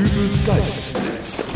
Dübels Geistesblitz.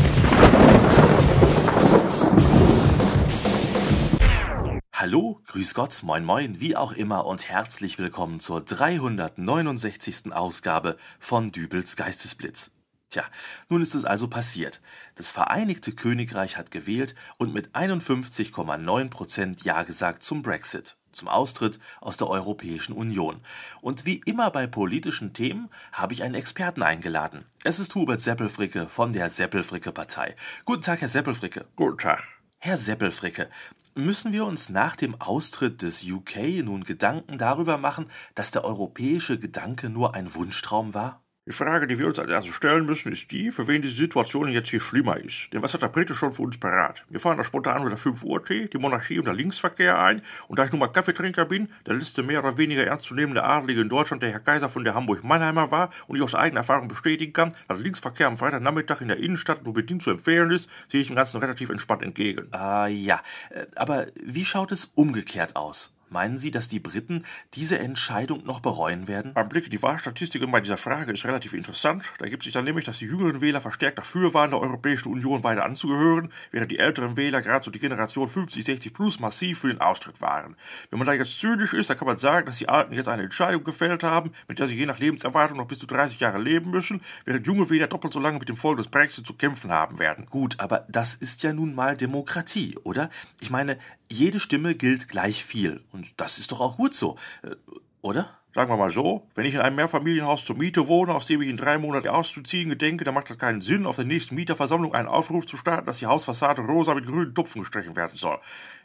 Hallo, grüß Gott, moin moin, wie auch immer und herzlich willkommen zur 369. Ausgabe von Dübels Geistesblitz. Tja, nun ist es also passiert. Das Vereinigte Königreich hat gewählt und mit 51,9 Prozent Ja gesagt zum Brexit zum Austritt aus der Europäischen Union. Und wie immer bei politischen Themen habe ich einen Experten eingeladen. Es ist Hubert Seppelfricke von der Seppelfricke-Partei. Guten Tag, Herr Seppelfricke. Guten Tag. Herr Seppelfricke, müssen wir uns nach dem Austritt des UK nun Gedanken darüber machen, dass der europäische Gedanke nur ein Wunschtraum war? Die Frage, die wir uns als erstes stellen müssen, ist die, für wen diese Situation jetzt hier schlimmer ist. Denn was hat der Brite schon für uns parat? Wir fahren da spontan mit der 5 Uhr Tee, die Monarchie und der Linksverkehr ein. Und da ich nun mal Kaffeetrinker bin, der letzte mehr oder weniger ernstzunehmende Adlige in Deutschland, der Herr Kaiser von der Hamburg-Mannheimer war und ich aus eigener Erfahrung bestätigen kann, dass Linksverkehr am Freitagnachmittag in der Innenstadt nur bedingt zu empfehlen ist, sehe ich dem Ganzen relativ entspannt entgegen. Ah ja, äh, aber wie schaut es umgekehrt aus? Meinen Sie, dass die Briten diese Entscheidung noch bereuen werden? Beim Blick in die Wahlstatistiken bei dieser Frage ist relativ interessant. Da gibt sich dann nämlich, dass die jüngeren Wähler verstärkt dafür waren, der Europäischen Union weiter anzugehören, während die älteren Wähler, gerade so die Generation 50, 60 plus, massiv für den Austritt waren. Wenn man da jetzt zynisch ist, dann kann man sagen, dass die Alten jetzt eine Entscheidung gefällt haben, mit der sie je nach Lebenserwartung noch bis zu 30 Jahre leben müssen, während junge Wähler doppelt so lange mit dem Folge des Brexit zu kämpfen haben werden. Gut, aber das ist ja nun mal Demokratie, oder? Ich meine, jede Stimme gilt gleich viel. Und das ist doch auch gut so, äh, oder? Sagen wir mal so, wenn ich in einem Mehrfamilienhaus zur Miete wohne, aus dem ich in drei Monaten auszuziehen gedenke, dann macht das keinen Sinn, auf der nächsten Mieterversammlung einen Aufruf zu starten, dass die Hausfassade rosa mit grünen Tupfen gestrichen werden soll.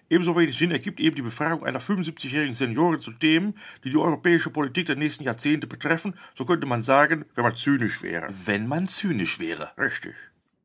Ebenso wenig Sinn ergibt eben die Befragung einer 75-jährigen Seniorin zu Themen, die die europäische Politik der nächsten Jahrzehnte betreffen, so könnte man sagen, wenn man zynisch wäre. Wenn man zynisch wäre. Richtig.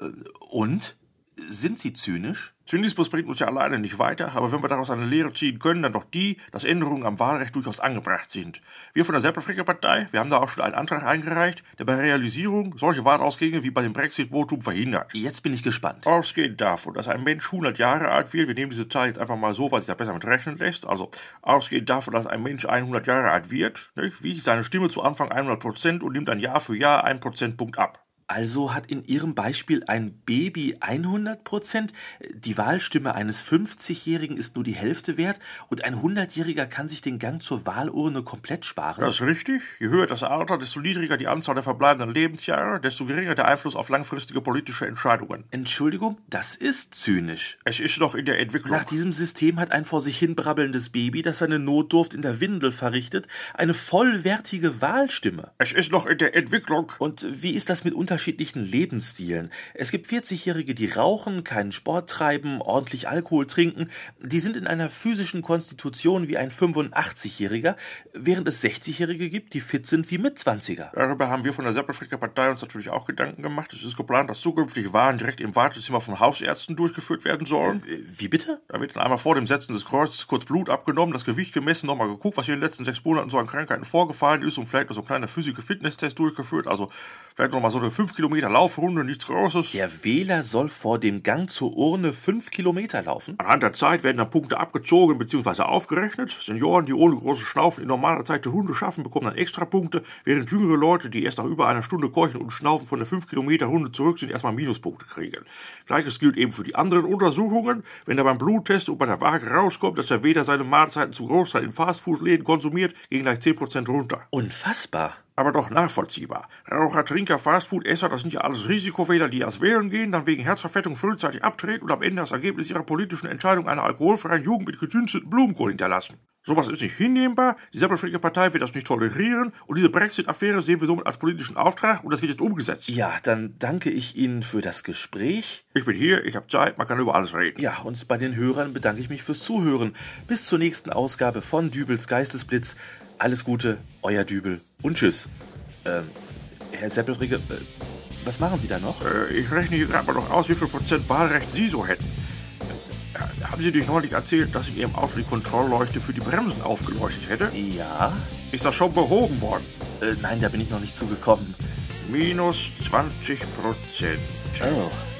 Äh, und? Sind Sie zynisch? Zynismus bringt uns ja alleine nicht weiter, aber wenn wir daraus eine Lehre ziehen können, dann doch die, dass Änderungen am Wahlrecht durchaus angebracht sind. Wir von der Seppelfricke-Partei, wir haben da auch schon einen Antrag eingereicht, der bei Realisierung solche Wahlausgänge wie bei dem Brexit-Votum verhindert. Jetzt bin ich gespannt. Ausgehend davon, dass ein Mensch 100 Jahre alt wird, wir nehmen diese Zahl jetzt einfach mal so, weil sich da besser mit rechnen lässt, also ausgehend davon, dass ein Mensch 100 Jahre alt wird, nicht, wiegt seine Stimme zu Anfang 100 Prozent und nimmt dann Jahr für Jahr einen Prozentpunkt ab. Also hat in Ihrem Beispiel ein Baby 100 Prozent, die Wahlstimme eines 50-Jährigen ist nur die Hälfte wert und ein 100-Jähriger kann sich den Gang zur Wahlurne komplett sparen? Das ist richtig. Je höher das Alter, desto niedriger die Anzahl der verbleibenden Lebensjahre, desto geringer der Einfluss auf langfristige politische Entscheidungen. Entschuldigung, das ist zynisch. Es ist noch in der Entwicklung. Nach diesem System hat ein vor sich hin brabbelndes Baby, das seine Notdurft in der Windel verrichtet, eine vollwertige Wahlstimme. Es ist noch in der Entwicklung. Und wie ist das mit unter unterschiedlichen Lebensstilen. Es gibt 40-Jährige, die rauchen, keinen Sport treiben, ordentlich Alkohol trinken. Die sind in einer physischen Konstitution wie ein 85-Jähriger, während es 60-Jährige gibt, die fit sind wie Mitzwanziger. Darüber haben wir von der Seppelfricker Partei uns natürlich auch Gedanken gemacht. Es ist geplant, dass zukünftig Wahlen direkt im Wartezimmer von Hausärzten durchgeführt werden sollen. Äh, wie bitte? Da wird dann einmal vor dem Setzen des Kreuzes kurz Blut abgenommen, das Gewicht gemessen, nochmal geguckt, was hier in den letzten sechs Monaten so an Krankheiten vorgefallen ist und vielleicht noch so ein kleiner physischer Fitnesstest durchgeführt. Also vielleicht nochmal so eine 5 Kilometer Laufrunde, nichts Großes. Der Wähler soll vor dem Gang zur Urne 5 Kilometer laufen? Anhand der Zeit werden dann Punkte abgezogen bzw. aufgerechnet. Senioren, die ohne große Schnaufen in normaler Zeit die Hunde schaffen, bekommen dann extra Punkte, während jüngere Leute, die erst nach über einer Stunde keuchen und schnaufen von der 5 Kilometer Runde zurück sind, erstmal Minuspunkte kriegen. Gleiches gilt eben für die anderen Untersuchungen. Wenn da beim Bluttest und bei der Waage rauskommt, dass der Wähler seine Mahlzeiten zu Großteil in Fastfood-Läden konsumiert, gehen gleich 10% runter. Unfassbar aber doch nachvollziehbar. Raucher, Trinker, Fastfood-Esser, das sind ja alles Risikowähler, die erst wählen gehen, dann wegen Herzverfettung frühzeitig abtreten und am Ende das Ergebnis ihrer politischen Entscheidung einer alkoholfreien Jugend mit gedünsteten Blumenkohl hinterlassen. Sowas ist nicht hinnehmbar, die Seppelfricke Partei wird das nicht tolerieren und diese Brexit-Affäre sehen wir somit als politischen Auftrag und das wird jetzt umgesetzt. Ja, dann danke ich Ihnen für das Gespräch. Ich bin hier, ich habe Zeit, man kann über alles reden. Ja, und bei den Hörern bedanke ich mich fürs Zuhören. Bis zur nächsten Ausgabe von Dübels Geistesblitz. Alles Gute, euer Dübel und tschüss. Ähm, Herr Seppelfricke, äh, was machen Sie da noch? Äh, ich rechne hier gerade mal noch aus, wie viel Prozent Wahlrecht Sie so hätten. Haben Sie dich neulich erzählt, dass in Ihrem Auto die Kontrollleuchte für die Bremsen aufgeleuchtet hätte? Ja. Ist das schon behoben worden? Äh, nein, da bin ich noch nicht zugekommen. Minus 20 Prozent. Oh.